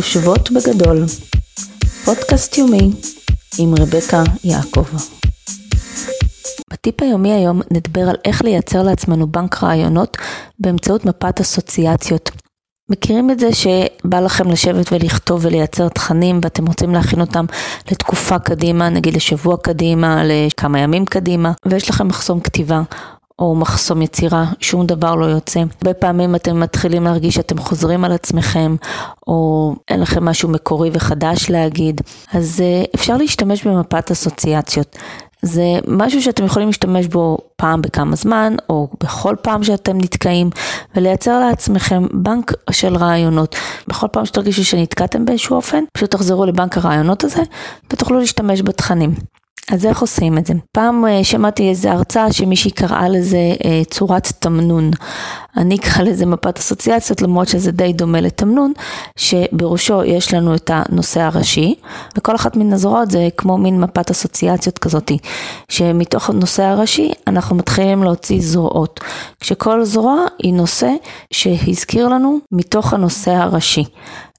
חושבות בגדול, פודקאסט יומי עם רבקה יעקב. בטיפ היומי היום נדבר על איך לייצר לעצמנו בנק רעיונות באמצעות מפת אסוציאציות. מכירים את זה שבא לכם לשבת ולכתוב ולייצר תכנים ואתם רוצים להכין אותם לתקופה קדימה, נגיד לשבוע קדימה, לכמה ימים קדימה, ויש לכם מחסום כתיבה או מחסום יצירה, שום דבר לא יוצא. הרבה פעמים אתם מתחילים להרגיש שאתם חוזרים על עצמכם, או אין לכם משהו מקורי וחדש להגיד, אז אה, אפשר להשתמש במפת אסוציאציות. זה משהו שאתם יכולים להשתמש בו פעם בכמה זמן, או בכל פעם שאתם נתקעים, ולייצר לעצמכם בנק של רעיונות. בכל פעם שתרגישו שנתקעתם באיזשהו אופן, פשוט תחזרו לבנק הרעיונות הזה, ותוכלו להשתמש בתכנים. אז איך עושים את זה? פעם אה, שמעתי איזה הרצאה שמישהי קראה לזה אה, צורת תמנון. אני אקרא לזה מפת אסוציאציות למרות שזה די דומה לתמנון, שבראשו יש לנו את הנושא הראשי, וכל אחת מן הזרועות זה כמו מין מפת אסוציאציות כזאתי, שמתוך הנושא הראשי אנחנו מתחילים להוציא זרועות, כשכל זרוע היא נושא שהזכיר לנו מתוך הנושא הראשי.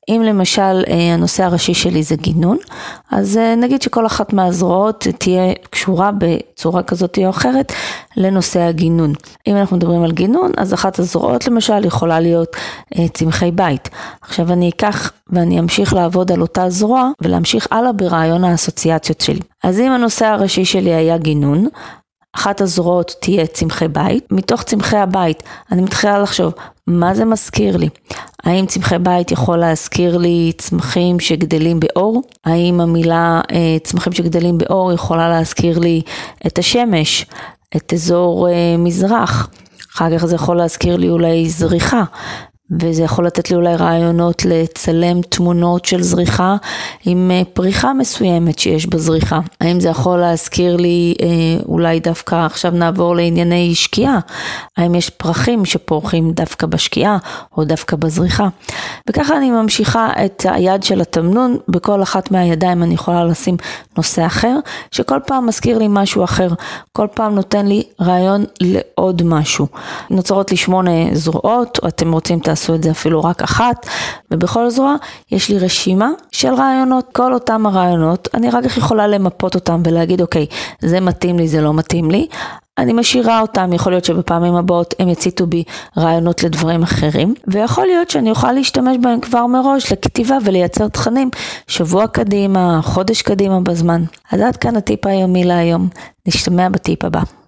אם למשל אה, הנושא הראשי שלי זה גינון, אז אה, נגיד שכל אחת מהזרועות תהיה קשורה בצורה כזאת או אחרת לנושא הגינון. אם אנחנו מדברים על גינון, אז אחת הזרועות למשל יכולה להיות אה, צמחי בית. עכשיו אני אקח ואני אמשיך לעבוד על אותה זרוע ולהמשיך הלאה ברעיון האסוציאציות שלי. אז אם הנושא הראשי שלי היה גינון, אחת הזרועות תהיה צמחי בית, מתוך צמחי הבית אני מתחילה לחשוב מה זה מזכיר לי? האם צמחי בית יכול להזכיר לי צמחים שגדלים באור? האם המילה אה, צמחים שגדלים באור יכולה להזכיר לי את השמש, את אזור אה, מזרח? אחר כך זה יכול להזכיר לי אולי זריחה, וזה יכול לתת לי אולי רעיונות לצלם תמונות של זריחה עם אה, פריחה מסוימת שיש בזריחה. האם זה יכול להזכיר לי, אה, אולי דווקא עכשיו נעבור לענייני שקיעה, האם יש פרחים שפורחים דווקא בשקיעה או דווקא בזריחה. וככה אני ממשיכה את היד של התמנון, בכל אחת מהידיים אני יכולה לשים נושא אחר, שכל פעם מזכיר לי משהו אחר, כל פעם נותן לי רעיון לעוד משהו. נוצרות לי שמונה זרועות, אתם רוצים תעשו תעשו את זה אפילו רק אחת, ובכל זרוע יש לי רשימה של רעיונות. כל אותם הרעיונות, אני רק יכולה למפות אותם ולהגיד, אוקיי, זה מתאים לי, זה לא מתאים לי. אני משאירה אותם, יכול להיות שבפעמים הבאות הם יציתו בי רעיונות לדברים אחרים, ויכול להיות שאני אוכל להשתמש בהם כבר מראש לכתיבה ולייצר תכנים שבוע קדימה, חודש קדימה בזמן. אז עד כאן הטיפ היומי להיום, נשתמע בטיפ הבא.